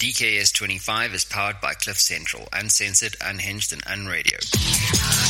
DKS25 is powered by Cliff Central, uncensored, unhinged, and unradioed.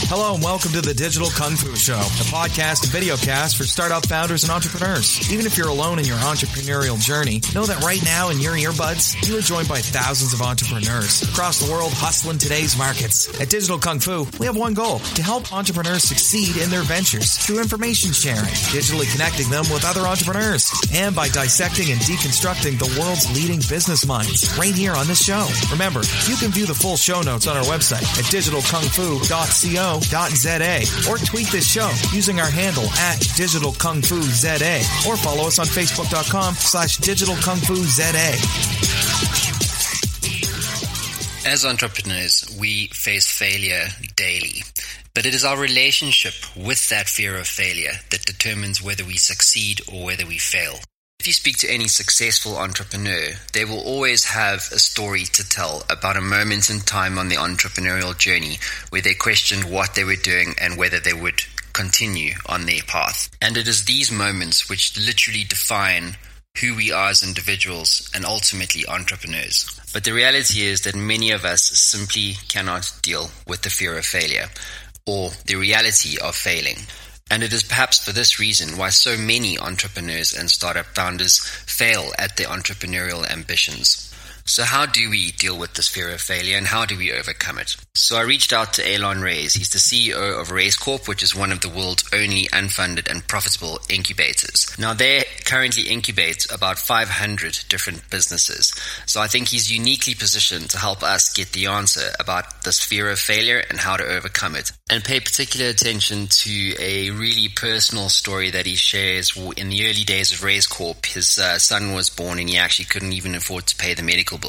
Hello and welcome to the Digital Kung Fu Show, a podcast and video cast for startup founders and entrepreneurs. Even if you're alone in your entrepreneurial journey, know that right now in your earbuds, you are joined by thousands of entrepreneurs across the world hustling today's markets. At Digital Kung Fu, we have one goal to help entrepreneurs succeed in their ventures through information sharing, digitally connecting them with other entrepreneurs, and by dissecting and deconstructing the world's leading business minds right here on this show. Remember, you can view the full show notes on our website at digitalkungfu.co.za or tweet this show using our handle at digitalkungfuza or follow us on facebook.com slash digitalkungfuza. As entrepreneurs, we face failure daily. But it is our relationship with that fear of failure that determines whether we succeed or whether we fail. If you speak to any successful entrepreneur, they will always have a story to tell about a moment in time on the entrepreneurial journey where they questioned what they were doing and whether they would continue on their path. And it is these moments which literally define who we are as individuals and ultimately entrepreneurs. But the reality is that many of us simply cannot deal with the fear of failure or the reality of failing. And it is perhaps for this reason why so many entrepreneurs and startup founders fail at their entrepreneurial ambitions. So, how do we deal with this fear of failure and how do we overcome it? So, I reached out to Allon Raiz. He's the CEO of Raizcorp, which is one of the world's only unfunded and profitable incubators. Now, they currently incubate about 500 different businesses. So, I think he's uniquely positioned to help us get the answer about this fear of failure and how to overcome it. And pay particular attention to a really personal story that he shares in the early days of Raizcorp. His uh, son was born and he actually couldn't even afford to pay the medical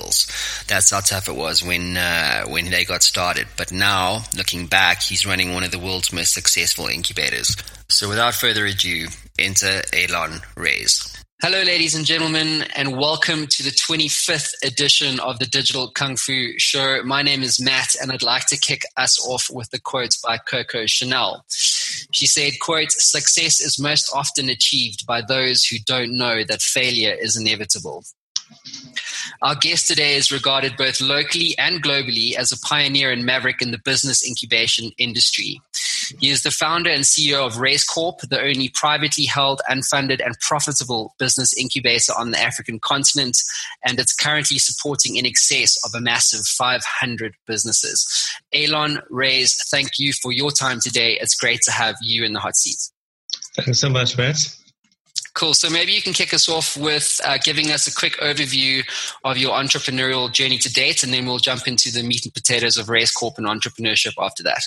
That's how tough it was when uh, when they got started. But now, looking back, he's running one of the world's most successful incubators. So, without further ado, enter Allon Raiz. Hello, ladies and gentlemen, and welcome to the 25th edition of the Digital Kung Fu Show. My name is Matt, and I'd like to kick us off with the quote by Coco Chanel. She said, quote, success is most often achieved by those who don't know that failure is inevitable. Our guest today is regarded both locally and globally as a pioneer and maverick in the business incubation industry. He is the founder and CEO of Raizcorp, the only privately held, unfunded, and profitable business incubator on the African continent, and it's currently supporting in excess of a massive 500 businesses. Allon Raiz, thank you for your time today. It's great to have you in the hot seat. Thanks so much, Matt. Cool. So maybe you can kick us off with uh, giving us a quick overview of your entrepreneurial journey to date, and then we'll jump into the meat and potatoes of Raizcorp and entrepreneurship after that.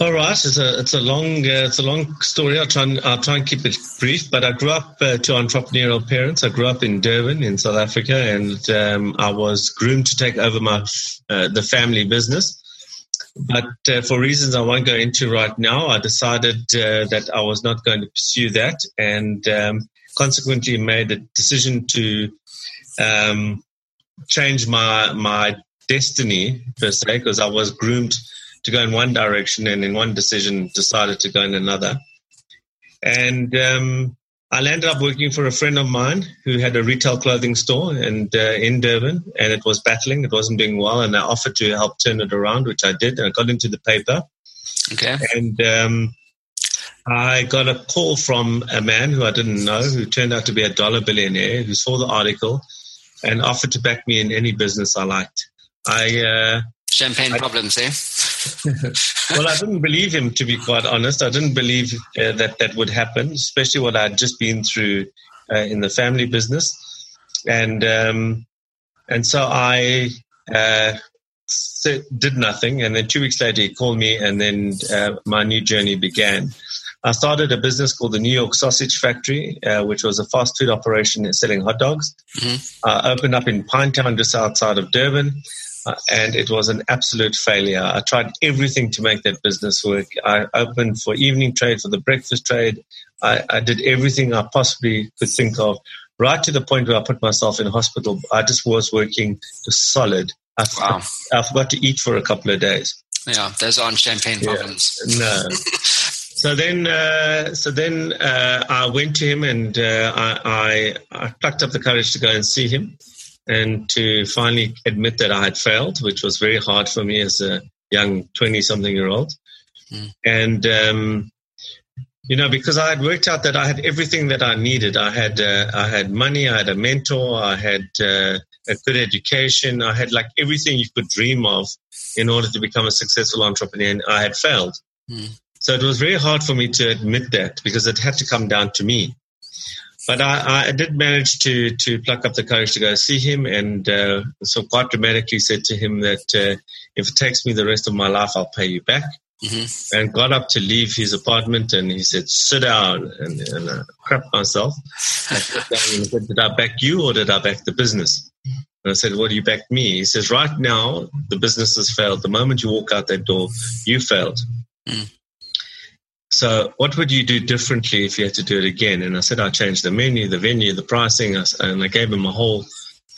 All right, it's a it's a long uh, it's a long story. I'll try and I'll try and keep it brief. But I grew up uh, to entrepreneurial parents. I grew up in Durban in South Africa, and um, I was groomed to take over my uh, the family business. But uh, for reasons I won't go into right now, I decided uh, that I was not going to pursue that and um, consequently made a decision to um, change my, my destiny per se because I was groomed to go in one direction and in one decision decided to go in another. And um, I landed up working for a friend of mine who had a retail clothing store and uh, in Durban, and it was battling. It wasn't doing well, and I offered to help turn it around, which I did. And I got into the paper. Okay. And um, I got a call from a man who I didn't know, who turned out to be a dollar billionaire, who saw the article and offered to back me in any business I liked. I uh, champagne I, problems, eh? Well, I didn't believe him, to be quite honest. I didn't believe uh, that that would happen, especially what I'd just been through uh, in the family business, and um, and so I uh, did nothing. And then two weeks later, he called me, and then uh, my new journey began. I started a business called the New York Sausage Factory, uh, which was a fast food operation selling hot dogs. Mm-hmm. I opened up in Pinetown, just outside of Durban. And it was an absolute failure. I tried everything to make that business work. I opened for evening trade, for the breakfast trade. I, I did everything I possibly could think of, right to the point where I put myself in hospital. I just was working solid. I, wow. I forgot to eat for a couple of days. Yeah, those aren't champagne problems. Yeah, no. so then, uh, so then uh, I went to him and uh, I, I, I plucked up the courage to go and see him. And to finally admit that I had failed, which was very hard for me as a young 20 something year old. Mm. And, um, you know, because I had worked out that I had everything that I needed. I had, uh, I had money, I had a mentor, I had uh, a good education, I had like everything you could dream of in order to become a successful entrepreneur, and I had failed. Mm. So it was very hard for me to admit that because it had to come down to me. But I, I did manage to to pluck up the courage to go see him, and uh, so quite dramatically said to him that uh, if it takes me the rest of my life, I'll pay you back. Mm-hmm. And got up to leave his apartment, and he said, "Sit down," and, and I crapped myself. I said, "Did I back you, or did I back the business?" And I said, "What do you back me?" He says, "Right now, the business has failed. The moment you walk out that door, you failed." Mm. So, what would you do differently if you had to do it again? And I said, I changed the menu, the venue, the pricing, and I gave him a whole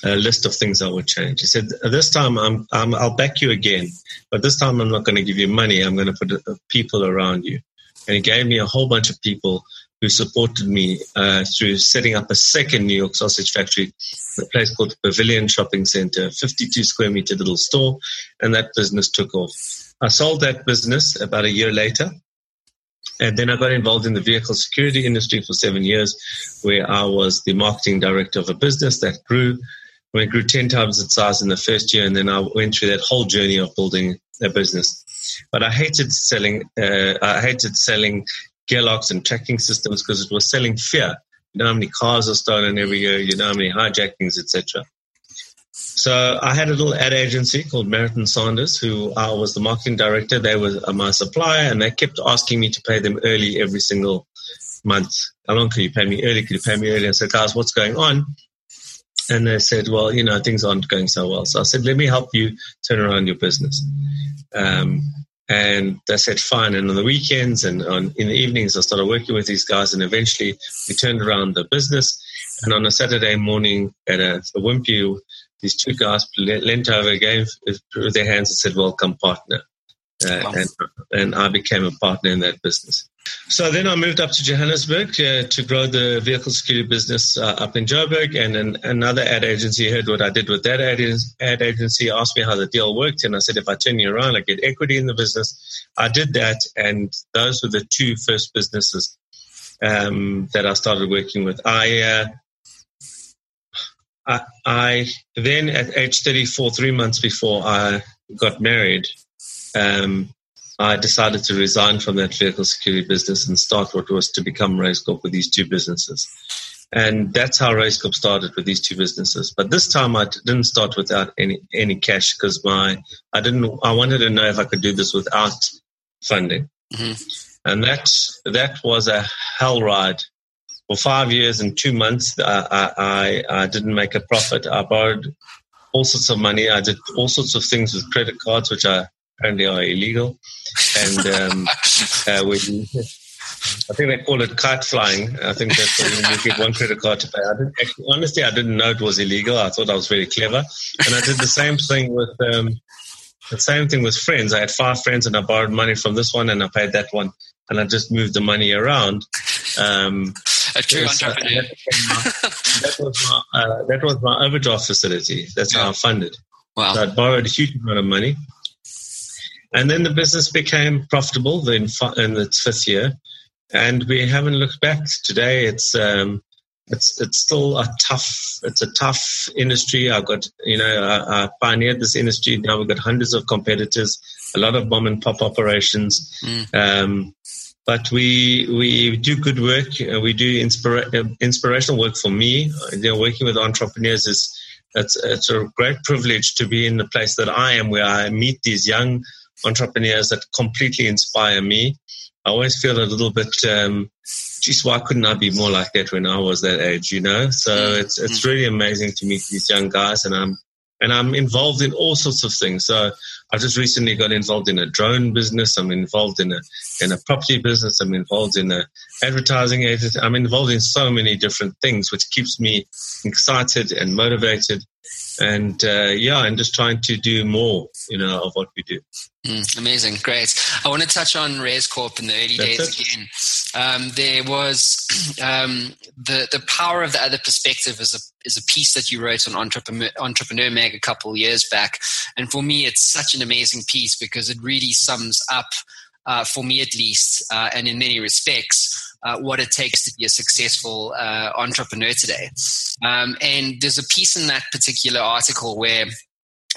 uh, list of things I would change. He said, This time I'm, i will back you again, but this time I'm not going to give you money. I'm going to put uh, people around you. And he gave me a whole bunch of people who supported me uh, through setting up a second New York sausage factory, a place called Pavilion Shopping Center, 52 square meter little store, and that business took off. I sold that business about a year later and then I got involved in the vehicle security industry for seven years, where I was the marketing director of a business that grew. We grew 10 times its size in the first year, and then I went through that whole journey of building a business. But I hated selling, uh, I hated selling gearlocks and tracking systems because it was selling fear. You know how many cars are stolen every year, you know how many hijackings, etc. So I had a little ad agency called Merritt Saunders, who I was the marketing director. They were my supplier, and they kept asking me to pay them early every single month. How long can you pay me early? Can you pay me early? I said, guys, what's going on? And they said, well, you know, things aren't going so well. So I said, let me help you turn around your business. Um, and they said, fine. And on the weekends and on, in the evenings, I started working with these guys, and eventually we turned around the business. And on a Saturday morning at a, a Wimpy, these two guys leant over, gave their hands, and said, "Welcome, partner." Uh, and, and I became a partner in that business. So then I moved up to Johannesburg uh, to grow the vehicle security business uh, up in Joburg. And then another ad agency heard what I did with that ad, ad agency, asked me how the deal worked. And I said, if I turn you around, I get equity in the business. I did that. And those were the two first businesses um, that I started working with. I uh, I, I, then at age 34, three months before I got married, um, I decided to resign from that vehicle security business and start what was to become Raizcorp with these two businesses. And that's how Raizcorp started with these two businesses. But this time I didn't start without any, any cash because my, I didn't, I wanted to know if I could do this without funding. Mm-hmm. And that, that was a hell ride for five years and two months, I, I, I didn't make a profit. I borrowed all sorts of money. I did all sorts of things with credit cards, which are apparently are illegal. And um, uh, we, I think they call it kite flying. I think that's when you give one credit card to pay. I didn't actually, honestly, I didn't know it was illegal. I thought I was very clever, and I did the same thing with um, the same thing with friends. I had five friends, and I borrowed money from this one, and I paid that one, and I just moved the money around. Um, a true yes, entrepreneur. that, was my, uh, that was my overdraft facility. That's yeah. how I funded. Wow. So I borrowed a huge amount of money. And then the business became profitable in, in its fifth year. And we haven't looked back. Today, it's um, it's it's still a tough it's a tough industry. I've got you know I, I, pioneered this industry. Now we've got hundreds of competitors, a lot of mom and pop operations. Mm. Um, but we we do good work. Uh, we do inspira- uh, inspirational work for me. You know, working with entrepreneurs is it's it's a great privilege to be in the place that I am, where I meet these young entrepreneurs that completely inspire me. I always feel a little bit, um, geez, why couldn't I be more like that when I was that age? You know, so mm. it's it's really amazing to meet these young guys, and I'm and I'm involved in all sorts of things. So I just recently got involved in a drone business. I'm involved in a in a property business. I'm involved in a advertising agency. I'm involved in so many different things, which keeps me excited and motivated. And uh, yeah, and just trying to do more, you know, of what we do. Mm, amazing, great. I want to touch on Raizcorp in the early That's days it. again. Um, there was um, the the power of the other perspective is a is a piece that you wrote on Entrepreneur, Entrepreneur Mag a couple years back, and for me, it's such an amazing piece because it really sums up, uh, for me at least, uh, and in many respects. Uh, what it takes to be a successful uh, entrepreneur today. Um, and there's a piece in that particular article where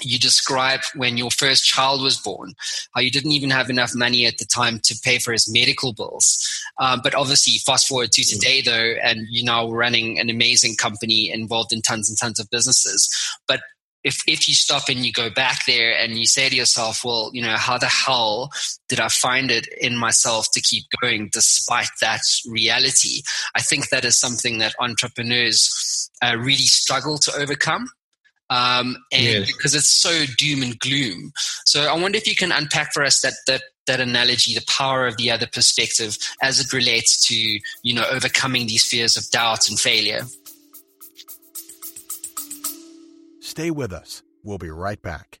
you describe when your first child was born, how you didn't even have enough money at the time to pay for his medical bills. Um, but obviously, fast forward to today, though, and you're now running an amazing company involved in tons and tons of businesses. But if, if you stop and you go back there and you say to yourself, well, you know, how the hell did I find it in myself to keep going despite that reality? I think that is something that entrepreneurs uh, really struggle to overcome um, and yes. because it's so doom and gloom. So I wonder if you can unpack for us that that that analogy, the power of the other perspective, as it relates to you know overcoming these fears of doubt and failure. Stay with us. We'll be right back.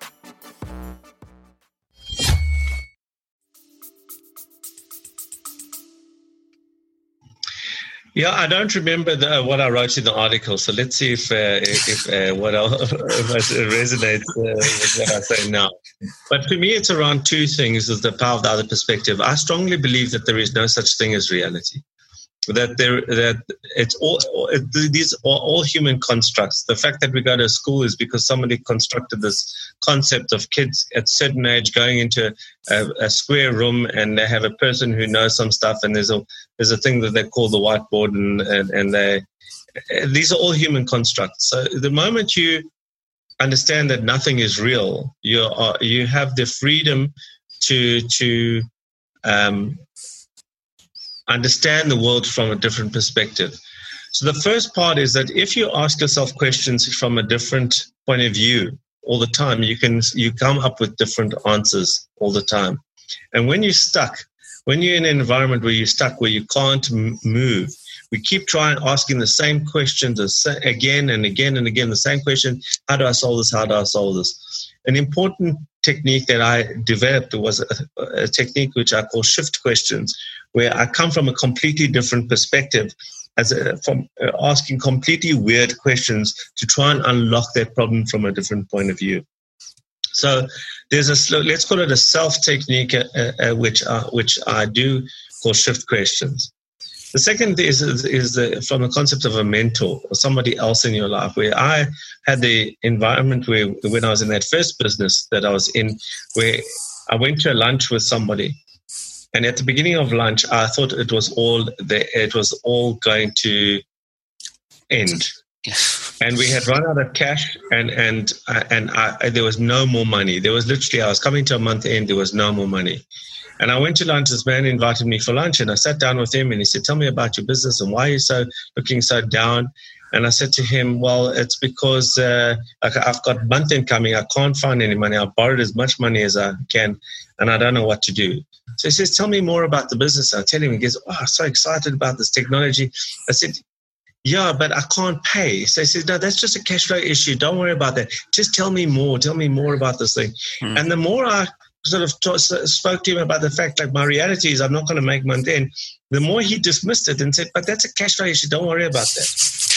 Yeah, I don't remember the, what I wrote in the article, so let's see if uh, if uh, what else resonates uh, with what I say now. But for me, it's around two things: is the power of the other perspective. I strongly believe that there is no such thing as reality that there that it's all these are all human constructs. The fact that we go to school is because somebody constructed this concept of kids at certain age going into a, a, square room and they have a person who knows some stuff and there's a there's a thing that they call the whiteboard and and, and they these are all human constructs. So the moment you understand that nothing is real, you are you have the freedom to to um, understand the world from a different perspective. So the first part is that if you ask yourself questions from a different point of view all the time, you can you come up with different answers all the time. And when you're stuck, when you're in an environment where you're stuck, where you can't move, we keep trying asking the same questions again and again and again. The same question: How do I solve this? How do I solve this? An important technique that I developed was a, a technique which I call shift questions, where I come from a completely different perspective as a, from uh, asking completely weird questions to try and unlock that problem from a different point of view. So there's a let's call it a self technique, uh, uh, which uh, which I do call shift questions. The second is is, the, from the concept of a mentor or somebody else in your life. Where I had the environment where when I was in that first business that I was in, where I went to a lunch with somebody and at the beginning of lunch, I thought it was all the, it was all going to end. and we had run out of cash, and and and I, there was no more money. There was literally I was coming to a month end. There was no more money, and I went to lunch. This man invited me for lunch, and I sat down with him, and he said, "Tell me about your business and why are you so looking so down." And I said to him, Well, it's because uh, I've got month end coming. I can't find any money. I've borrowed as much money as I can, and I don't know what to do. So he says, Tell me more about the business. I tell him, he goes, Oh, I'm so excited about this technology. I said, Yeah, but I can't pay. So he says, No, that's just a cash flow issue. Don't worry about that. Just tell me more. Tell me more about this thing. Hmm. And the more I sort of t- spoke to him about the fact like my reality is I'm not going to make month end, the more he dismissed it and said, But that's a cash flow issue. Don't worry about that.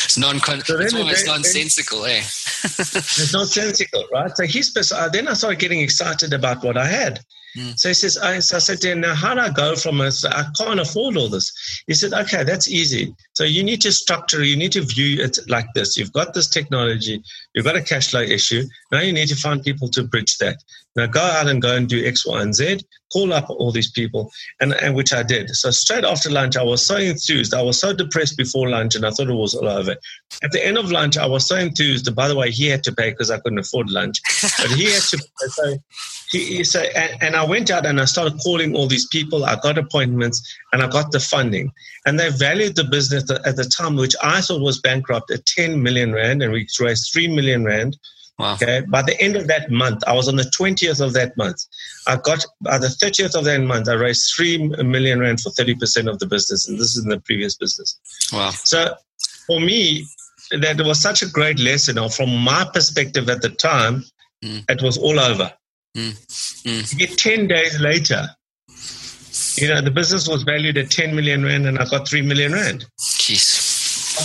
It's non so it's almost nonsensical, eh? it's nonsensical, right? So he's uh, then I started getting excited about what I had. Mm. So he says, I, so I said to him, now how do I go from i can't afford all this. He said, okay, that's easy. So you need to structure, you need to view it like this. You've got this technology, you've got a cash flow issue. Now you need to find people to bridge that. Now go out and go and do X, Y, and Z. Call up all these people, and, and which I did. So straight after lunch, I was so enthused. I was so depressed before lunch, and I thought it was all over. At the end of lunch, I was so enthused. By the way, he had to pay because I couldn't afford lunch, but he had to. So he, said, and, and I went out and I started calling all these people. I got appointments and I got the funding, and they valued the business at the time, which I thought was bankrupt, at 10 million rand, and we raised 3 million rand Wow. Okay. By the end of that month, I was on the 20th of that month. I got by the 30th of that month, I raised three million rand for 30% of the business, and this is in the previous business. Wow. So for me, that was such a great lesson. Or from my perspective at the time, mm. it was all over. Mm. Mm. Get 10 days later, you know, the business was valued at 10 million rand, and I got 3 million rand. Jeez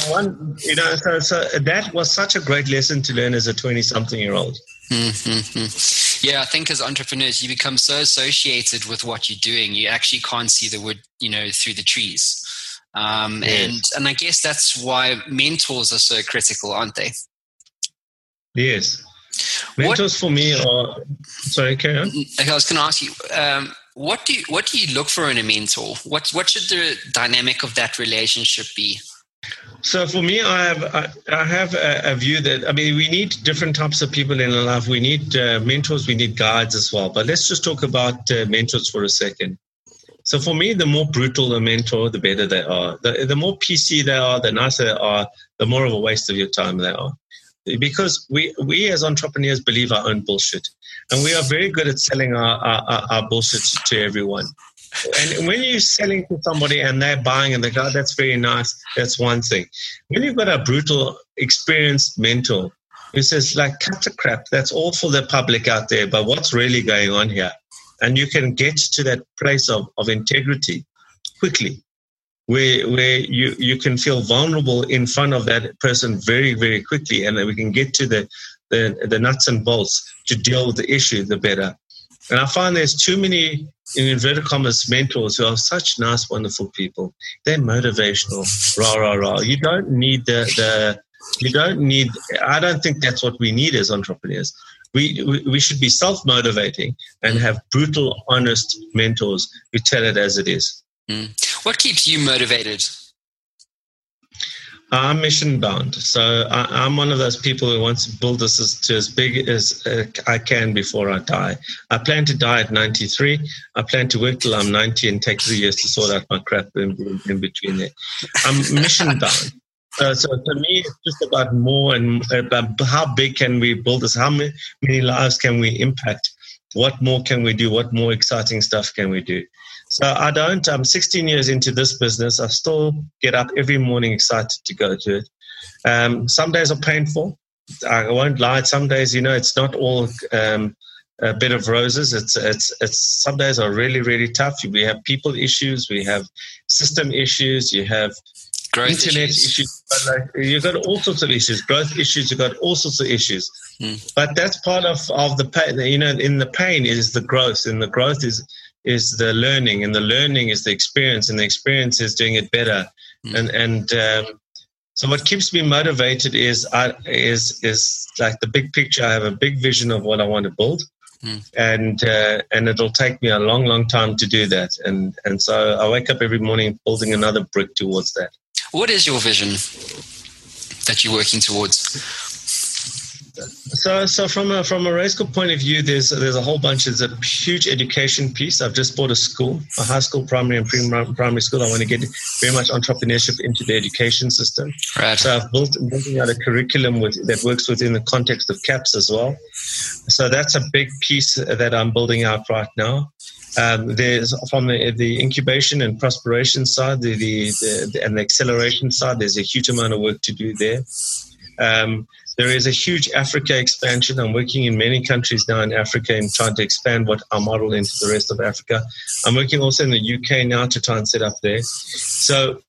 one, you know, so, so that was such a great lesson to learn as a 20 something year old. Mm-hmm. Yeah, I think as entrepreneurs, you become so associated with what you're doing, you actually can't see the wood, you know, through the trees. Um. And and I guess that's why mentors are so critical, aren't they? Yes, mentors what, for me are. Sorry, carry on. I was going to ask you. Um, what do you, what do you look for in a mentor? What what should the dynamic of that relationship be? So for me, I have I, I have a, a, view that I mean we need different types of people in our life. We need uh, mentors, we need guides as well. But let's just talk about uh, mentors for a second. So for me, the more brutal the mentor, the better they are. The, the more PC they are, the nicer they are, the more of a waste of your time they are. Because we we as entrepreneurs believe our own bullshit, and we are very good at selling our, our, our bullshit to everyone. And when you're selling to somebody and they're buying and they go, oh, that's very nice, that's one thing. When you've got a brutal, experienced mentor who says, like, cut the crap, that's all for the public out there, but what's really going on here? And you can get to that place of, of integrity quickly, where, where you, you can feel vulnerable in front of that person very, very quickly, and we can get to the, the, the nuts and bolts to deal with the issue, the better. And I find there's too many, in inverted commas, mentors who are such nice, wonderful people. They're motivational, rah, rah, rah. You don't need the, the you don't need, I don't think that's what we need as entrepreneurs. We, we, should be self motivating and have brutal, honest mentors who tell it as it is. Mm. What keeps you motivated? I'm mission bound. So I, am one of those people who wants to build this as, to as big as uh, I can before I die. I plan to die at 93. I plan to work till I'm 90 and take three years to sort out my crap in, in between there. I'm mission bound. Uh, so to me, it's just about more and about how big can we build this? How many lives can we impact? What more can we do? What more exciting stuff can we do? So I don't. I'm 16 years into this business. I still get up every morning excited to go to it. Um, some days are painful. I won't lie. Some days, you know, it's not all um, a bed of roses. It's it's it's. Some days are really really tough. We have people issues. We have system issues. You have growth internet issues. issues. Like, you've got all sorts of issues. Growth issues. You've got all sorts of issues. Mm. But that's part of of the pain. You know, in the pain is the growth, and the growth is is the learning, and the learning is the experience, and the experience is doing it better. Mm. And and um, so what keeps me motivated is I, is is like the big picture. I have a big vision of what I want to build, mm. and uh, and it'll take me a long, long time to do that. And and so I wake up every morning building another brick towards that. What is your vision that you're working towards? So, so from a from a Raizcorp point of view, there's there's a whole bunch. There's a huge education piece. I've just bought a school, a high school, primary and primary school. I want to get very much entrepreneurship into the education system. Right. So I've built building out a curriculum with, that works within the context of CAPS as well. So that's a big piece that I'm building out right now. Um, there's from the, the incubation and prosperation side, the, the, the, and the acceleration side. There's a huge amount of work to do there. Um, there is a huge Africa expansion. I'm working in many countries now in Africa and trying to expand what our model into the rest of Africa. I'm working also in the UK now to try and set up there. So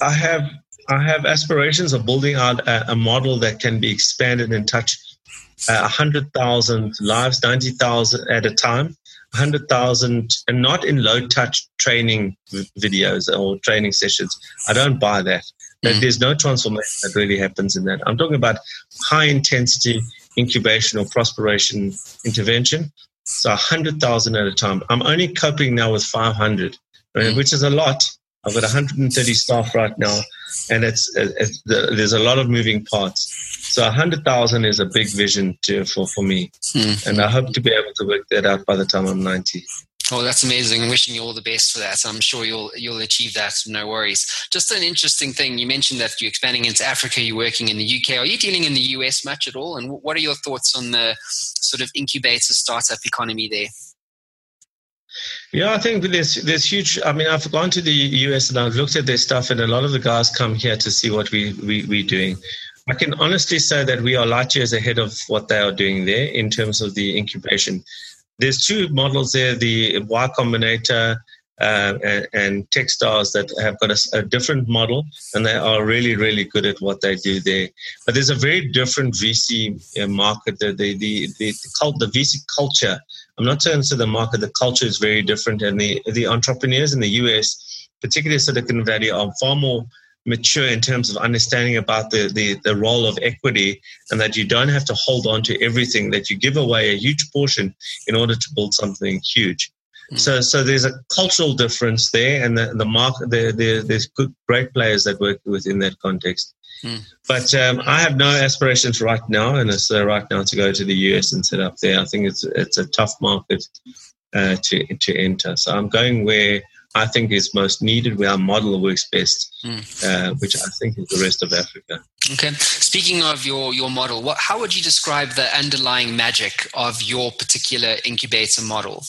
I have I have aspirations of building out a, a model that can be expanded and touch uh, 100,000 lives, 90,000 at a time. 100,000 and not in low touch training videos or training sessions. I don't buy that. That mm. there's no transformation that really happens in that. I'm talking about high intensity incubation or prosperation intervention. So 100,000 at a time. I'm only coping now with 500, mm. which is a lot. I've got 130 staff right now, and it's, it's there's a lot of moving parts. So 100,000 is a big vision to, for, for me. Mm. And I hope to be able to work that out by the time I'm 90. Oh, that's amazing. Wishing you all the best for that. I'm sure you'll you'll achieve that. No worries. Just an interesting thing. You mentioned that you're expanding into Africa. You're working in the UK. Are you dealing in the US much at all? And what are your thoughts on the sort of incubator startup economy there? Yeah, I think there's there's huge. I mean, I've gone to the US and I've looked at their stuff, and a lot of the guys come here to see what we we we're doing. I can honestly say that we are light years ahead of what they are doing there in terms of the incubation. There's two models there: the Y Combinator uh, and, and Techstars that have got a, a, different model, and they are really, really good at what they do there. But there's a very different VC uh, market. The the the the, the, cult, the VC culture. I'm not saying to the market. The culture is very different, and the the entrepreneurs in the US, particularly Silicon Valley, are far more mature in terms of understanding about the, the, the role of equity and that you don't have to hold on to everything, that you give away a huge portion in order to build something huge. Mm. So, so there's a cultural difference there, and the, the mark, the, the, there's good, great players that work within that context. Mm. But um, I have no aspirations right now, and it's uh, right now to go to the US and set up there. I think it's it's a tough market uh, to to enter. So I'm going where I think is most needed, where our model works best, mm. uh, which I think is the rest of Africa. Okay. Speaking of your, your model, what, how would you describe the underlying magic of your particular incubator model?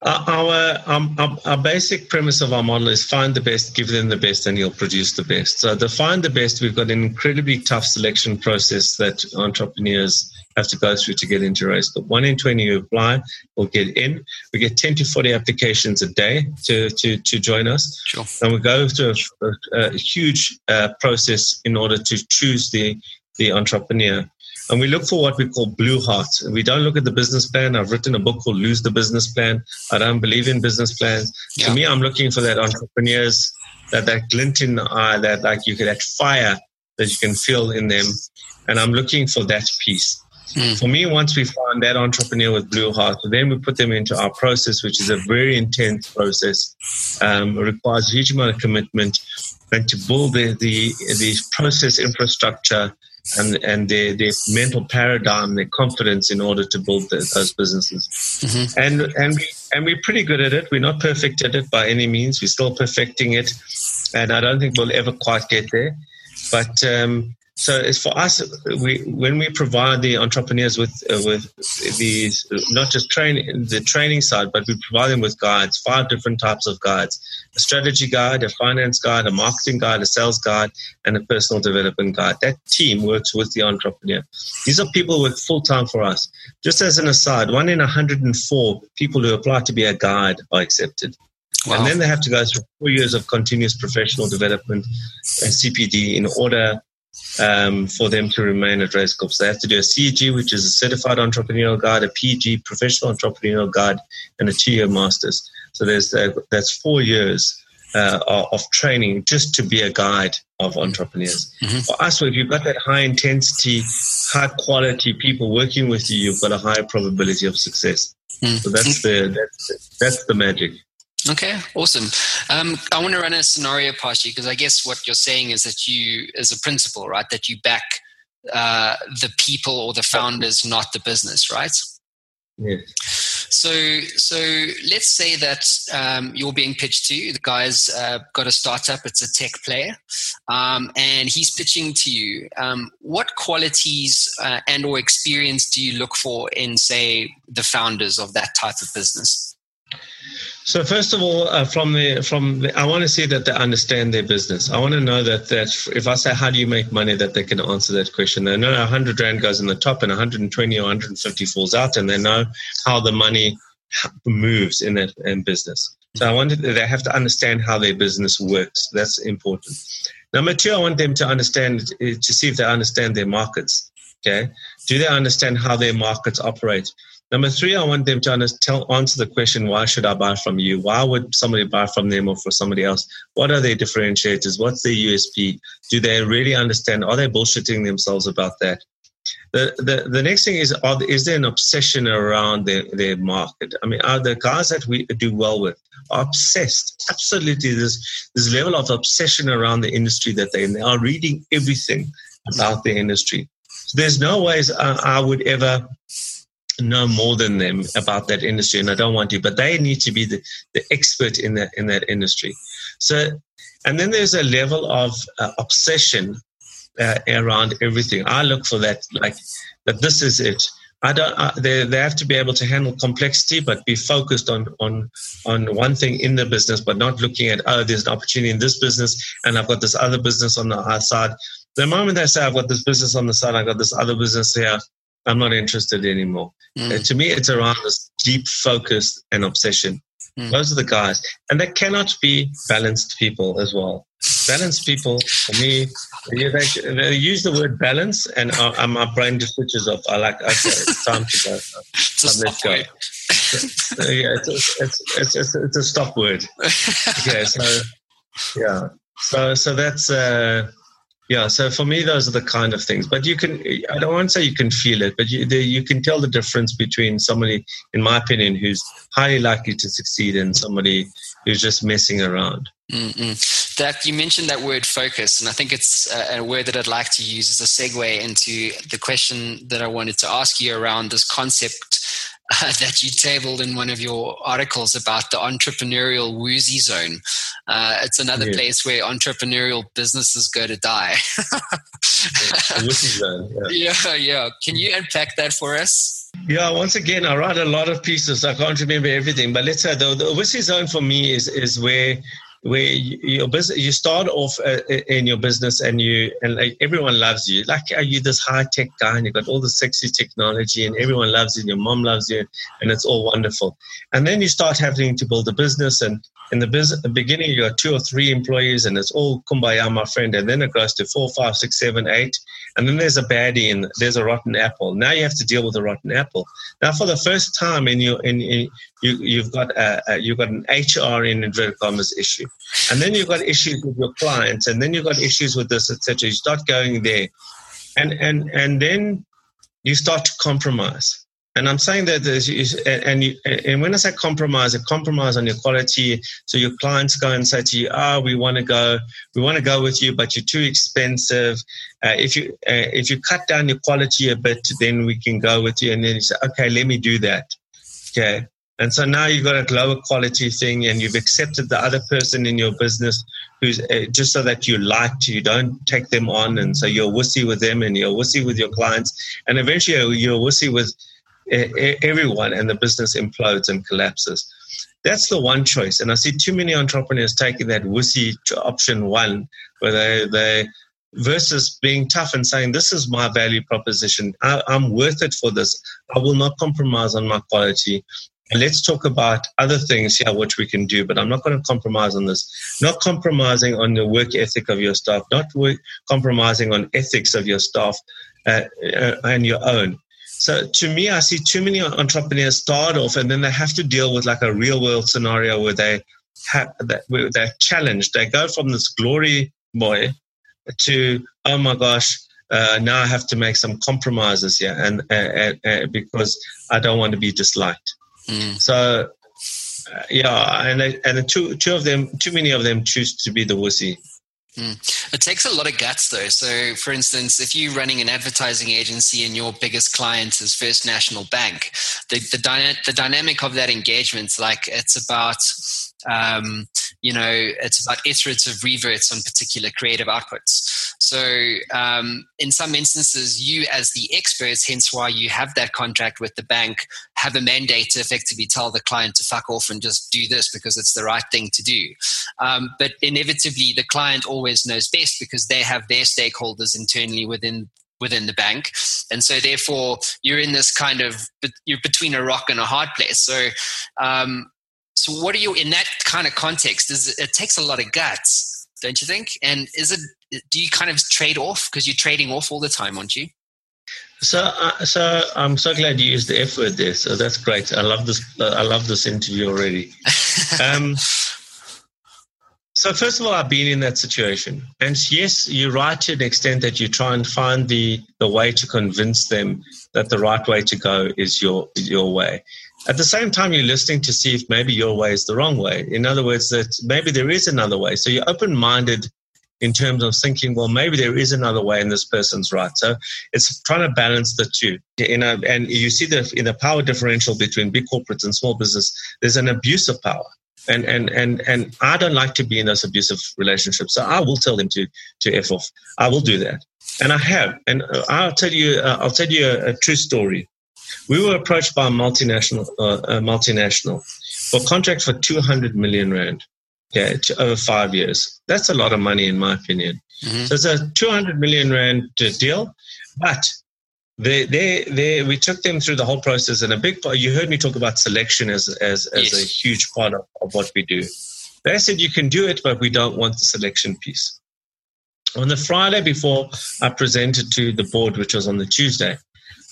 Uh, our, um, our, our basic premise of our model is find the best, give them the best, and you'll produce the best. So to find the best, we've got an incredibly tough selection process that entrepreneurs have to go through to get into race. But One in 20 who apply will get in. We get 10 to 40 applications a day to, to, to join us. Sure. And we go through a, a, a huge uh, process in order to choose the, the entrepreneur. And we look for what we call blue heart. We don't look at the business plan. I've written a book called Lose the Business Plan. I don't believe in business plans. Yeah. To me, I'm looking for that entrepreneurs, that, that glint in the eye, that like you get that fire that you can feel in them. And I'm looking for that piece. Mm. For me, once we find that entrepreneur with blue heart, then we put them into our process, which is a very intense process. Um, it requires a huge amount of commitment and to build the, the, the process infrastructure and, and their, their mental paradigm, their confidence in order to build the, those businesses. Mm-hmm. And, and, we, and we're pretty good at it. We're not perfect at it by any means. We're still perfecting it. And I don't think we'll ever quite get there. But um, so it's for us, we when we provide the entrepreneurs with uh, with these not just training the training side, but we provide them with guides, five different types of guides: a strategy guide, a finance guide, a marketing guide, a sales guide, and a personal development guide. That team works with the entrepreneur. These are people who work full time for us. Just as an aside, one in 104 people who apply to be a guide are accepted. Wow. And then they have to go through four years of continuous professional development and CPD in order um, for them to remain at Raizcorp. So they have to do a CEG, which is a Certified Entrepreneurial Guide, a PG, Professional Entrepreneurial Guide, and a two-year Masters. So there's uh, that's four years uh, of training just to be a guide of entrepreneurs. Mm-hmm. For us, if you've got that high intensity, high quality people working with you, you've got a higher probability of success. Mm-hmm. So that's the that's, that's the magic. Okay, awesome. Um, I want to run a scenario past you because I guess what you're saying is that you, as a principal, right, that you back uh, the people or the founders, not the business, right? Yes. So, so let's say that um, you're being pitched to. The guy's uh, got a startup; it's a tech player, um, and he's pitching to you. Um, what qualities uh, and/or experience do you look for in, say, the founders of that type of business? So first of all, uh, from the from the, I want to see that they understand their business. I want to know that that if I say how do you make money, that they can answer that question. They know 100 rand goes in the top and 120 or 150 falls out, and they know how the money moves in that in business. So I wanted they have to understand how their business works. That's important. Number two, I want them to understand to see if they understand their markets. Okay, do they understand how their markets operate? Number three, I want them to tell, answer the question, why should I buy from you? Why would somebody buy from them or for somebody else? What are their differentiators? What's their USP? Do they really understand? Are they bullshitting themselves about that? The, the, the next thing is, are, is there an obsession around their, their market? I mean, are the guys that we do well with obsessed? Absolutely, there's this level of obsession around the industry that they, they are reading everything about the industry. So there's no ways I, I would ever know more than them about that industry, and I don't want to. But they need to be the, the expert in that in that industry. So, and then there's a level of uh, obsession uh, around everything. I look for that, like that. This is it. I don't. Uh, they they have to be able to handle complexity, but be focused on on on one thing in the business, but not looking at oh, there's an opportunity in this business, and I've got this other business on the side. The moment they say I've got this business on the side, I've got this other business here, I'm not interested anymore. Mm. to me, it's around this deep focus and obsession. Mm. Those are the guys. And they cannot be balanced people as well. Balanced people, for me, they, they use the word balance, and uh, my brain just switches off. I like, okay, it's time to go. So let's go. So, yeah, it's, it's, it's, it's, it's a stop word. Okay, so, yeah. So, so that's, uh, yeah so for me those are the kind of things but you can i don't want to say you can feel it but you, the, you can tell the difference between somebody in my opinion who's highly likely to succeed and somebody who's just messing around Mm-mm. that you mentioned that word focus and i think it's a, a word that i'd like to use as a segue into the question that i wanted to ask you around this concept uh, that you tabled in one of your articles about the entrepreneurial woozy zone. Uh, it's another yeah. place where entrepreneurial businesses go to die. yeah, yeah. yeah. Can you unpack that for us? Yeah, once again, I write a lot of pieces. I can't remember everything, but let's say the, the Wussy zone for me is is where where your business you start off uh, in your business and you and like everyone loves you. Like are you this high tech guy and you've got all the sexy technology and everyone loves you and your mom loves you and it's all wonderful? And then you start having to build a business and in the business the beginning you got two or three employees and it's all kumbaya my friend and then it goes to four five six seven eight and then there's a baddie and there's a rotten apple. Now you have to deal with a rotten apple. Now for the first time in your in, in you, you've got a, a, you've got an hr in inverted commas issue and then you've got issues with your clients and then you've got issues with this etc you start going there and and and then you start to compromise and I'm saying that there's, and you, and when I say compromise, a compromise on your quality. So your clients go and say to you, "Ah, oh, we want to go, we want to go with you, but you're too expensive. Uh, if you uh, if you cut down your quality a bit, then we can go with you." And then you say, "Okay, let me do that." Okay, and so now you've got a lower quality thing, and you've accepted the other person in your business who's uh, just so that you like to, you don't take them on, and so you're wussy with them, and you're wussy with your clients, and eventually you're wussy with everyone and the business implodes and collapses. That's the one choice. And I see too many entrepreneurs taking that wussy option one, where they, they versus being tough and saying, This is my value proposition. I, I'm worth it for this. I will not compromise on my quality. Let's talk about other things here which we can do, but I'm not going to compromise on this. Not compromising on the work ethic of your staff, not work, compromising on ethics of your staff uh, uh, and your own. So to me, I see too many entrepreneurs start off and then they have to deal with like a real world scenario where they have that where they're challenged. They go from this glory boy to oh my gosh, uh, now I have to make some compromises here, and uh, uh, uh because I don't want to be disliked. Mm. So uh, yeah, and and two two of them, too many of them choose to be the wussy. Mm. It takes a lot of guts, though. So, for instance, if you're running an advertising agency and your biggest client is First National Bank, the the, dyna- the dynamic of that engagement, like it's about um, you know, it's about iterative reverts on particular creative outputs. So, um, in some instances, you as the experts, hence why you have that contract with the bank, have a mandate to effectively tell the client to fuck off and just do this because it's the right thing to do. Um, but inevitably, the client always knows best because they have their stakeholders internally within within the bank and so therefore you're in this kind of you're between a rock and a hard place so um, so, what are you in that kind of context? Is it, it takes a lot of guts, don't you think? And is it? Do you kind of trade off because you're trading off all the time, aren't you? So, uh, so I'm so glad you used the F word there. So that's great. I love this. I love this interview already. Um, so first of all, I've been in that situation, and yes, you're right to an extent that you try and find the the way to convince them that the right way to go is your your way. At the same time, you're listening to see if maybe your way is the wrong way. In other words, that maybe there is another way. So you're open minded in terms of thinking, well, maybe there is another way and this person's right. So it's trying to balance the two. You know, and you see that in the power differential between big corporates and small business, there's an abuse of power. And, and, and, and I don't like to be in those abusive relationships. So I will tell them to, to F off. I will do that. And I have. And uh, I'll tell you, uh, I'll tell you a, a, true story. We were approached by a multinational, uh, a multinational for a contract for 200 million rand yeah, over five years. That's a lot of money, in my opinion. Mm-hmm. So it's a 200 million rand deal, but they, they, they, we took them through the whole process, and a big part. You heard me talk about selection as as, as yes. a huge part of, of what we do. They said you can do it, but we don't want the selection piece. On the Friday before I presented to the board, which was on the Tuesday,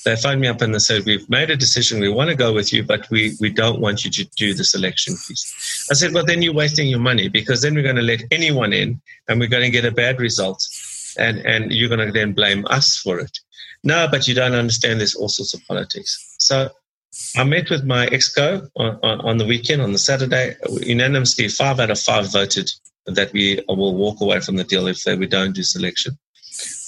they phoned me up and they said, We've made a decision. We want to go with you, but we, we don't want you to do the selection piece. I said, Well, then you're wasting your money because then we're going to let anyone in and we're going to get a bad result. And, and you're going to then blame us for it. No, but you don't understand. There's all sorts of politics. So I met with my exco on, on, on, the weekend, on the Saturday. Unanimously, five out of five voted that we will walk away from the deal if they, we don't do selection.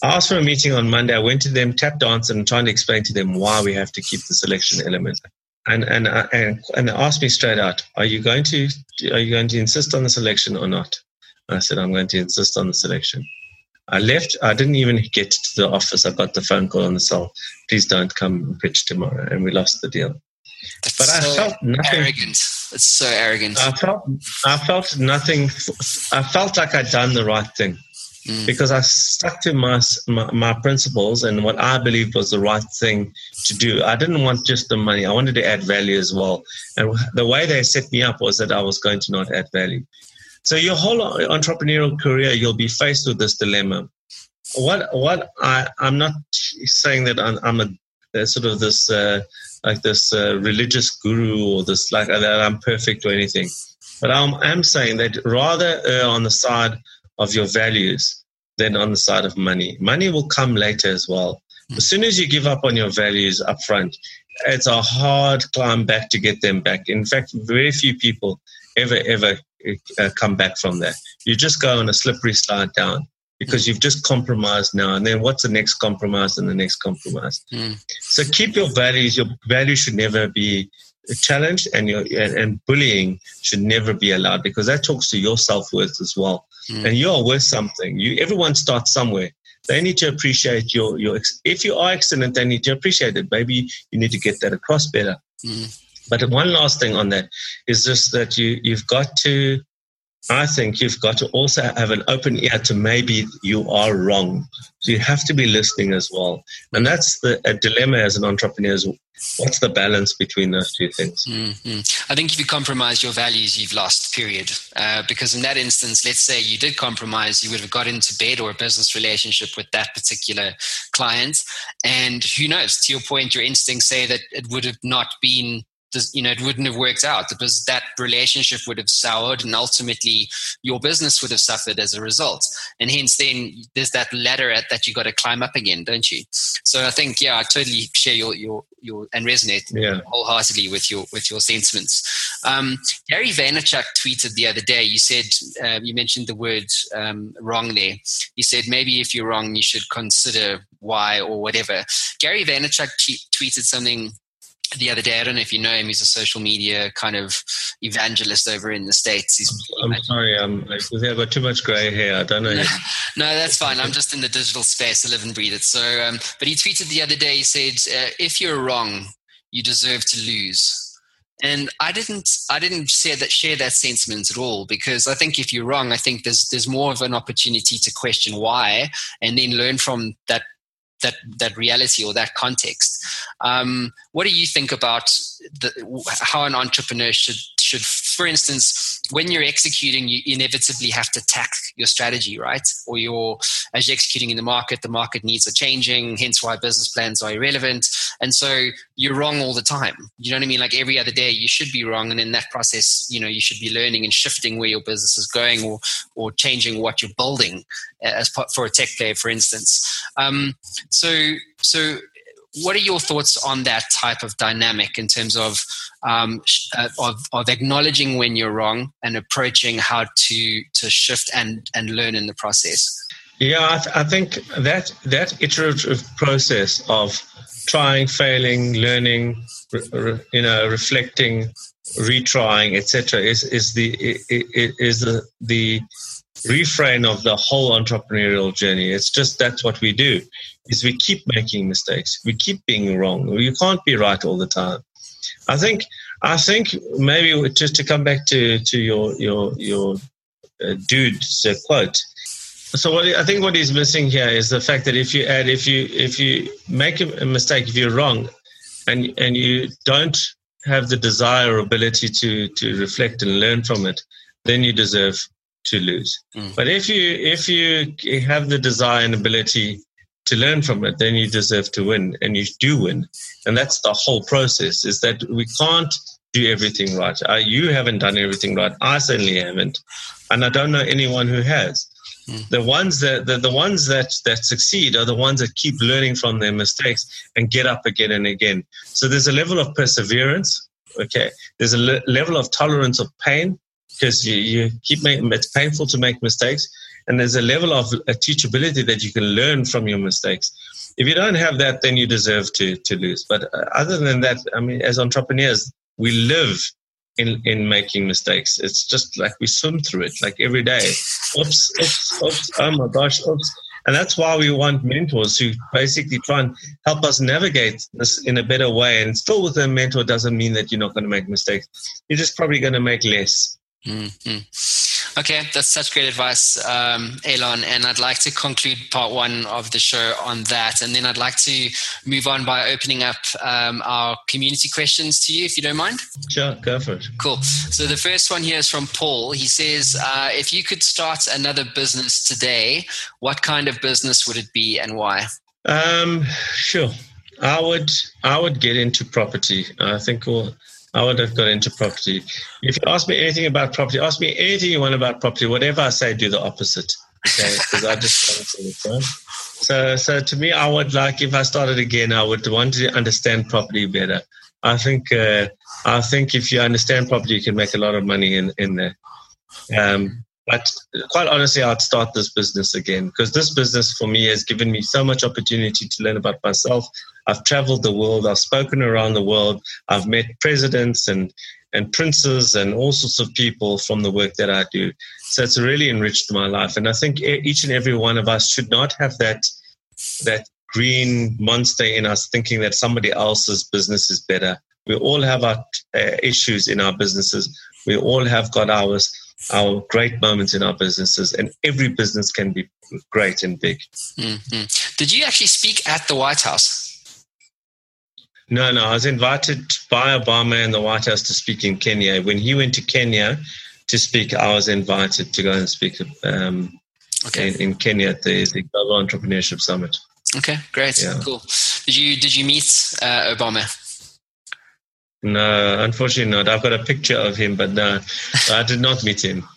I asked for a meeting on Monday. I went to them, tap danced, and trying to explain to them why we have to keep the selection element. And and uh, and and they asked me straight out, "Are you going to are you going to insist on the selection or not?" I said, "I'm going to insist on the selection." I left. I didn't even get to the office. I got the phone call on the cell. Please don't come and pitch tomorrow. And we lost the deal. That's but I so felt nothing. Arrogant. It's so arrogant. I felt. I felt nothing. I felt like I'd done the right thing. Mm. because I stuck to my, my, my principles and what I believed was the right thing to do. I didn't want just the money; I wanted to add value as well. And the way they set me up was that I was going to not add value. So your whole entrepreneurial career, you'll be faced with this dilemma. What what I I'm not saying that I'm, I'm a, sort of this uh, like this uh, religious guru or this like that I'm perfect or anything, but I'm, I'm saying that rather uh, on the side of your values than on the side of money. Money will come later as well. As soon as you give up on your values up front, it's a hard climb back to get them back. In fact, very few people ever, ever uh, come back from that. You just go on a slippery slide down because you've just compromised now. And then what's the next compromise and the next compromise? Mm. So keep your values. Your values should never be challenged and your and, and bullying should never be allowed because that talks to your self-worth as well. Mm. and you're worth something. You everyone starts somewhere. They need to appreciate your your if you are excellent they need to appreciate it. Maybe you need to get that across better. Mm. but one last thing on that is just that you you've got to I think you've got to also have an open ear to maybe you are wrong. So you have to be listening as well. And that's the a dilemma as an entrepreneur is what's the balance between those two things? Mm-hmm. I think if you compromise your values, you've lost, period. Uh, because in that instance, let's say you did compromise, you would have got into bed or a business relationship with that particular client. And who knows, to your point, your instincts say that it would have not been you know, it wouldn't have worked out because that relationship would have soured and ultimately your business would have suffered as a result. And hence then there's that ladder at, that you got to climb up again, don't you? So I think, yeah, I totally share your, your, your, and resonate yeah. wholeheartedly with your, with your sentiments. Um, Gary Vaynerchuk tweeted the other day, you said, uh, you mentioned the word um, wrong there. You said, maybe if you're wrong, you should consider why or whatever. Gary Vaynerchuk t- tweeted something the other day. I don't know if you know him. He's a social media kind of evangelist over in the states. He's, I'm sorry, I'm, I've got too much grey hair. I don't know. no, no, that's fine. I'm just in the digital space. I live and breathe it. So, um, but he tweeted the other day. He said, uh, "If you're wrong, you deserve to lose." And I didn't, I didn't share that share that sentiment at all because I think if you're wrong, I think there's there's more of an opportunity to question why and then learn from that that that reality or that context. Um, what do you think about the, how an entrepreneur should should, for instance, when you're executing, you inevitably have to tack your strategy, right? Or you're, as you're executing in the market, the market needs are changing, hence why business plans are irrelevant. And so you're wrong all the time. You know what I mean? Like every other day, you should be wrong. And in that process, you know, you should be learning and shifting where your business is going or, or changing what you're building as part, for a tech player, for instance. Um, so, so what are your thoughts on that type of dynamic in terms of um, uh, of, of acknowledging when you're wrong and approaching how to to shift and and learn in the process? Yeah, I, th- I think that that iterative process of trying, failing, learning, re- re- you know, reflecting, retrying, etc., is is the is the the refrain of the whole entrepreneurial journey. It's just that's what we do is we keep making mistakes. We keep being wrong. You can't be right all the time. I think I think maybe just to come back to to your your your uh, dude's uh, quote. So what I think what he's missing here is the fact that if you add if you if you make a mistake if you're wrong, and and you don't have the desire or ability to to reflect and learn from it, then you deserve to lose. Mm. But if you if you have the desire and ability to learn from it, then you deserve to win, and you do win. And that's the whole process: is that we can't do everything right. Uh, you haven't done everything right. I certainly haven't, and I don't know anyone who has. Mm. The ones that the, the ones that that succeed are the ones that keep learning from their mistakes and get up again and again. So there's a level of perseverance. Okay, there's a le- level of tolerance of pain because you, you keep making it's painful to make mistakes and there's a level of a teachability that you can learn from your mistakes if you don't have that then you deserve to to lose but uh, other than that i mean as entrepreneurs we live in in making mistakes it's just like we swim through it like every day oops oops oops oh my gosh oops and that's why we want mentors who basically try and help us navigate this in a better way. And still, with a mentor doesn't mean that you're not going to make mistakes. You're just probably going to make less. Mm-hmm. Okay, that's such great advice, um, Allon. And I'd like to conclude part one of the show on that. And then I'd like to move on by opening up um, our community questions to you, if you don't mind. Sure, go for it. Cool. So the first one here is from Paul. He says, uh, If you could start another business today, what kind of business would it be and why? Um, sure. I would I would get into property. I think we'll I would have got into property. If you ask me anything about property, ask me anything you want about property. Whatever I say, do the opposite. Okay, because I just don't So, so to me, I would like if I started again, I would want to understand property better. I think, uh, I think if you understand property, you can make a lot of money in in there. Um, but quite honestly, I'd start this business again because this business for me has given me so much opportunity to learn about myself. I've traveled the world, I've spoken around the world, I've met presidents and and princes and all sorts of people from the work that I do. So it's really enriched my life. And I think each and every one of us should not have that that green monster in us thinking that somebody else's business is better. We all have our uh, issues in our businesses. We all have got ours our great moments in our businesses, and every business can be great and big. Mm-hmm. Did you actually speak at the White House? No, no. I was invited by Obama and the White House to speak in Kenya. When he went to Kenya to speak, I was invited to go and speak um, okay. in, in, Kenya at the, the Global Entrepreneurship Summit. Okay, great, yeah. cool. Did you did you meet uh, Obama? No, unfortunately not. I've got a picture of him, but no, I did not meet him.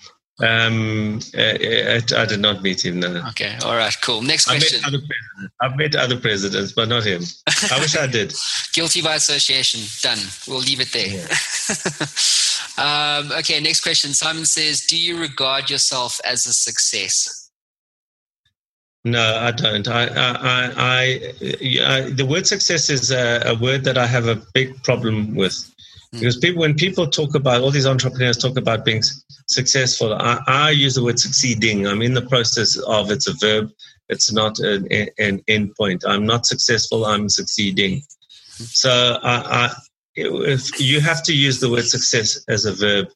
Um, I, I, did not meet him. No. Okay, all right, cool. Next question. I've met, I've met other presidents, but not him. I wish I did. Guilty by association. Done. We'll leave it there. Yeah. um, okay, next question. Simon says, "Do you regard yourself as a success?" No, I don't. I, I, I, I the word success is a, a, word that I have a big problem with hmm. because people, when people talk about all these entrepreneurs talk about being successful, I, I use the word succeeding. I'm in the process of it's a verb. It's not an, an end point. I'm not successful. I'm succeeding. So I, I, if you have to use the word success as a verb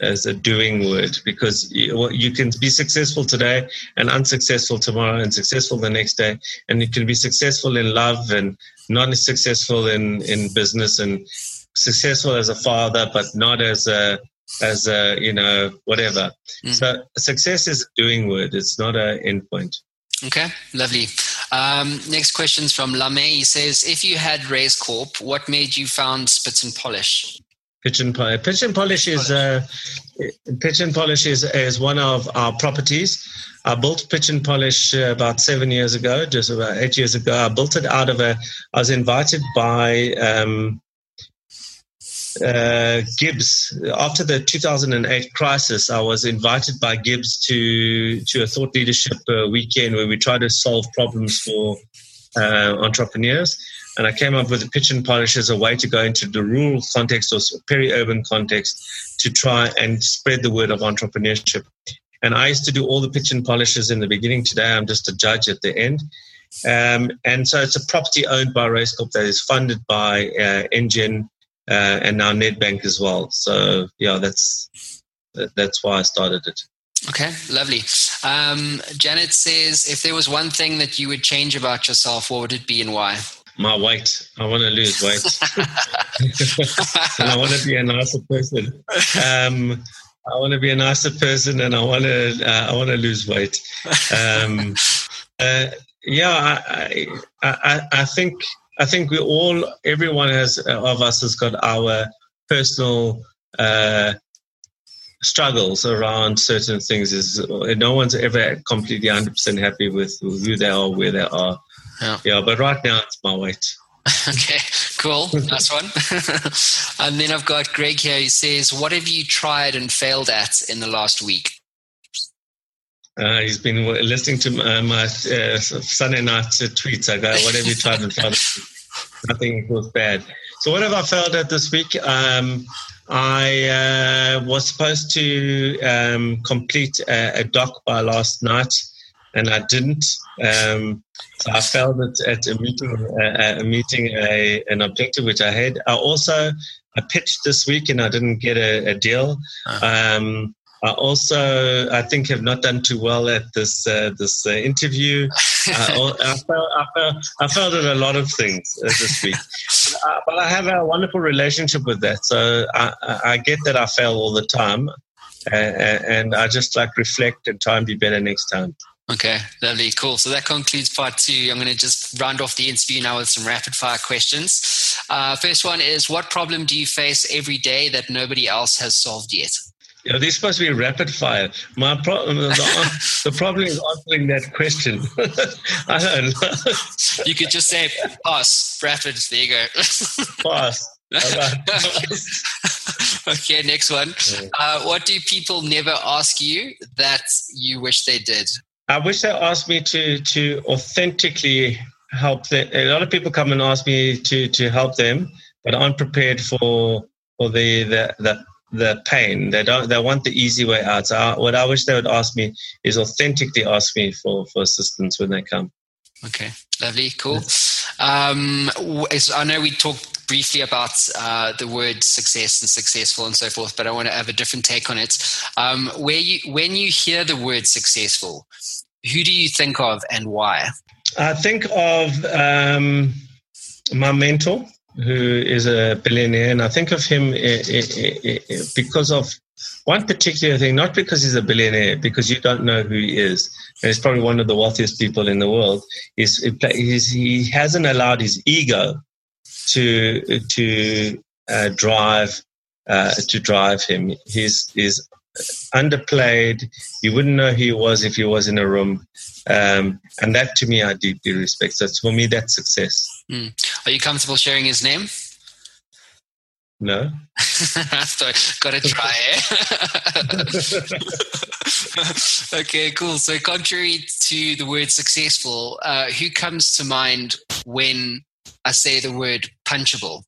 as a doing word because you, you, can be successful today and unsuccessful tomorrow and successful the next day and you can be successful in love and not successful in, in business and successful as a father but not as a as a you know whatever. Mm. So success is a doing word. It's not an endpoint. Okay, lovely. Um, next question's from Lame. He says, if you had Raizcorp, what made you found Spits and Polish? Pitch and polish. Pitch and polish is uh, pitch and polish is, is one of our properties. I built pitch and polish uh, about seven years ago, just about eight years ago. I built it out of a. I was invited by um, uh, GIBS after the 2008 crisis. I was invited by GIBS to to a thought leadership uh, weekend where we tried to solve problems for uh, entrepreneurs. And I came up with a pitch and polish as a way to go into the rural context or peri-urban context to try and spread the word of entrepreneurship. And I used to do all the pitch and polishes in the beginning. Today, I'm just a judge at the end. Um, and so it's a property owned by Raizcorp that is funded by uh, Engen uh, and now Nedbank as well. So yeah, that's that's why I started it. Okay, lovely. Um, Janet says, if there was one thing that you would change about yourself, what would it be and why? my weight. I want to lose weight, and I want to be a nicer person. Um, I want to be a nicer person, and I want to uh, I want to lose weight. Um, uh, yeah, I, I, I think I think we all everyone has of us has got our personal. Uh, struggles around certain things is no one's ever completely 100% happy with who they are where they are yeah. yeah, but right now it's my weight. okay, cool. Nice one. and then I've got Greg here. He says, What have you tried and failed at in the last week? Uh, he's been listening to my, my uh, Sunday night tweets. I go, whatever you tried and at? Nothing was bad. So, what have I failed at this week? Um, I uh, was supposed to um, complete a, a doc by last night and I didn't. Um, so I failed it at a meeting, uh, a meeting, a, an objective which I had. I also I pitched this week and I didn't get a, a deal. Uh-huh. Um, I also, I think, have not done too well at this uh, this uh, interview. uh, I, felt, I, felt, I felt at a lot of things uh, this week, uh, but I have a wonderful relationship with that. So I, I get that I fail all the time, and I just like reflect and try and be better next time. Okay, lovely, cool. So that concludes part two. I'm going to just round off the interview now with some rapid fire questions. Uh, first one is What problem do you face every day that nobody else has solved yet? Yeah, this supposed to be rapid fire. My problem, the, the problem is answering that question. I don't know. You could just say pass, rapid. There you go. pass. okay, next one. Uh, what do people never ask you that you wish they did? I wish they asked me to to authentically help them. A lot of people come and ask me to to help them, but aren't prepared for for the the the, the pain. They don't. They want the easy way out. So I, what I wish they would ask me is authentically ask me for for assistance when they come. Okay, lovely, cool. Um, I know we talked briefly about uh, the word success and successful and so forth, but I want to have a different take on it. Um, where you, when you hear the word successful, who do you think of and why? I think of um, my mentor, who is a billionaire, and I think of him eh, eh, eh, because of one particular thing, not because he's a billionaire, because you don't know who he is. And he's probably one of the wealthiest people in the world. He's, he hasn't allowed his ego to to uh, drive uh, to drive him. Underplayed. You wouldn't know who he was if he was in a room. Um, and that to me, I deeply respect. So for me, that's success. Mm. Are you comfortable sharing his name? No. so, gotta try it. okay, cool. So, contrary to the word successful, uh, who comes to mind when I say the word punchable?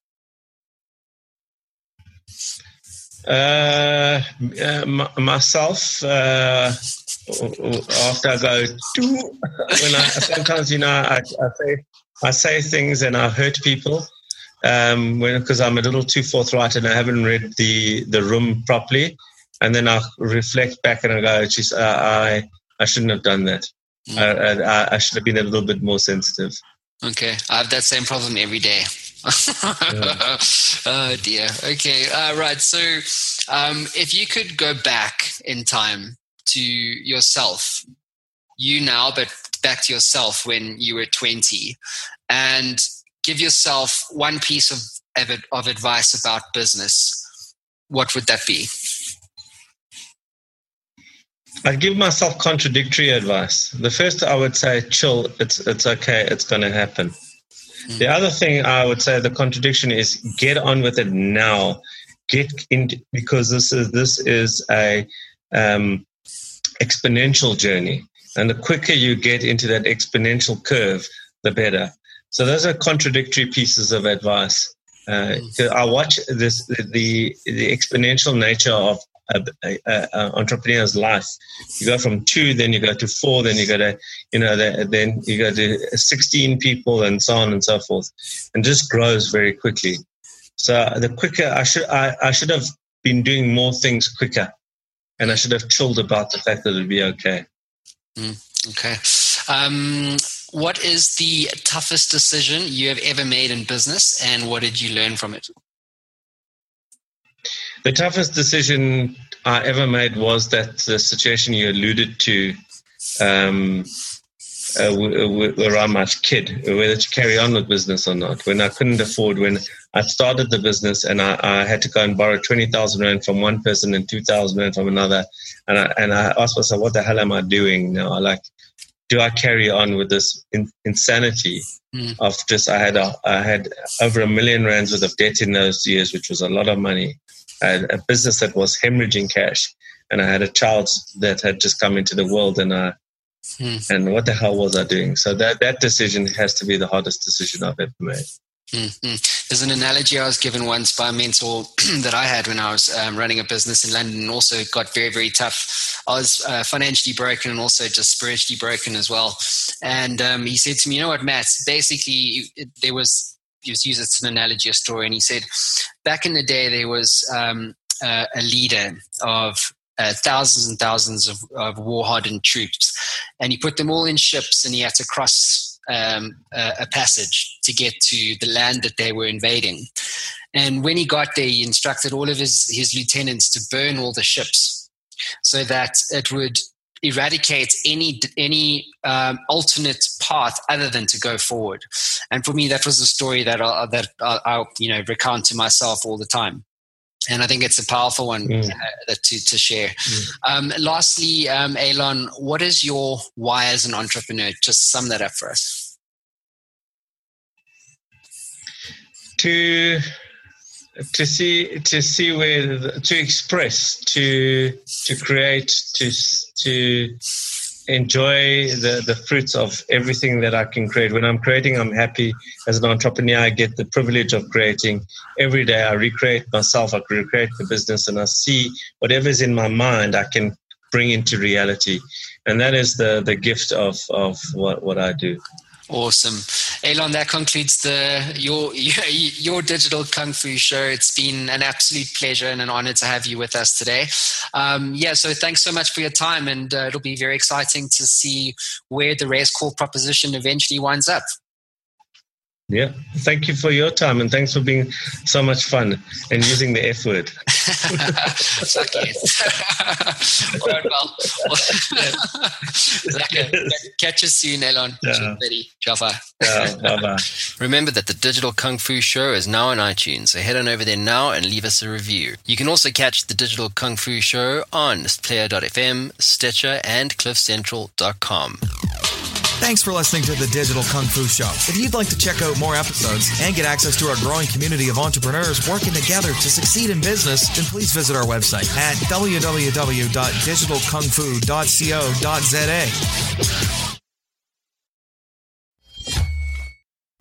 Uh, uh, myself, uh, after I go, when I sometimes you know I, I, say I say things and I hurt people um, when because I'm a little too forthright and I haven't read the the room properly, and then I reflect back and I go, "Geez, I I shouldn't have done that. Mm. I, I, I should have been a little bit more sensitive." Okay, I have that same problem every day. oh dear. Okay. Uh, right. So, um, if you could go back in time to yourself, you now, but back to yourself when you were 20, and give yourself one piece of of advice about business, what would that be? I'd give myself contradictory advice. The first, I would say, chill. It's it's okay. It's going to happen. The other thing I would say, the contradiction is get on with it now. Get in because this is this is a um, exponential journey, and the quicker you get into that exponential curve, the better. So those are contradictory pieces of advice. Uh, mm. I watch this the the exponential nature of entrepreneur's life. You go from two, then you go to four, then you go to you know the, then you go to sixteen people, and so on and so forth, and just grows very quickly. So the quicker I should I, I should have been doing more things quicker, and I should have chilled about the fact that it'd be okay. Mm, okay. Um, what is the toughest decision you have ever made in business, and what did you learn from it? The toughest decision I ever made was that the situation you alluded to um, uh, around my kid, whether to carry on with business or not. When I couldn't afford, when I started the business and I, I had to go and borrow 20,000 Rand from one person and 2,000 Rand from another. And I, and I asked myself, what the hell am I doing now? Like, do I carry on with this in, insanity mm. of just, I had, a, I had over a million Rands worth of debt in those years, which was a lot of money I had a business that was hemorrhaging cash, and I had a child that had just come into the world, and I, hmm. and what the hell was I doing? So that that decision has to be the hardest decision I've ever made. Mm-hmm. There's an analogy I was given once by a mentor that I had when I was um, running a business in London and also got very, very tough. I was uh, financially broken and also just spiritually broken as well. And um, he said to me, You know what, Matt? Basically, there was he was used as an analogy, a story, and he said, back in the day, there was um, uh, a leader of uh, thousands and thousands of, of war-hardened troops, and he put them all in ships, and he had to cross um, a, passage to get to the land that they were invading. And when he got there, he instructed all of his, his lieutenants to burn all the ships so that it would eradicate any any um, alternate path other than to go forward. And for me, that was a story that I, that I, I you know recount to myself all the time. And I think it's a powerful one mm. uh, to, to share. Mm. Um, lastly, um, Allon, what is your why as an entrepreneur? Just sum that up for us. To to see to see where to express to to create to to enjoy the the fruits of everything that I can create. When I'm creating I'm happy. As an entrepreneur I get the privilege of creating. Every day I recreate myself I recreate the business and I see whatever's in my mind I can bring into reality. And that is the the gift of of what what I do Awesome, Allon. That concludes the your your digital kung fu show. It's been an absolute pleasure and an honor to have you with us today. Um, yeah, so thanks so much for your time, and uh, it'll be very exciting to see where the Raizcorp proposition eventually winds up. Yeah. Thank you for your time and thanks for being so much fun and using the F word. All right, well. Catch you soon, Allon. Ciao. Remember that the Digital Kung Fu Show is now on iTunes, so head on over there now and leave us a review. You can also catch the Digital Kung Fu Show on Player.fm, Stitcher, and CliffCentral.com. Thanks for listening to the Digital Kung Fu Show. If you'd like to check out more episodes and get access to our growing community of entrepreneurs working together to succeed in business, then please visit our website at www.digitalkungfu.co.za.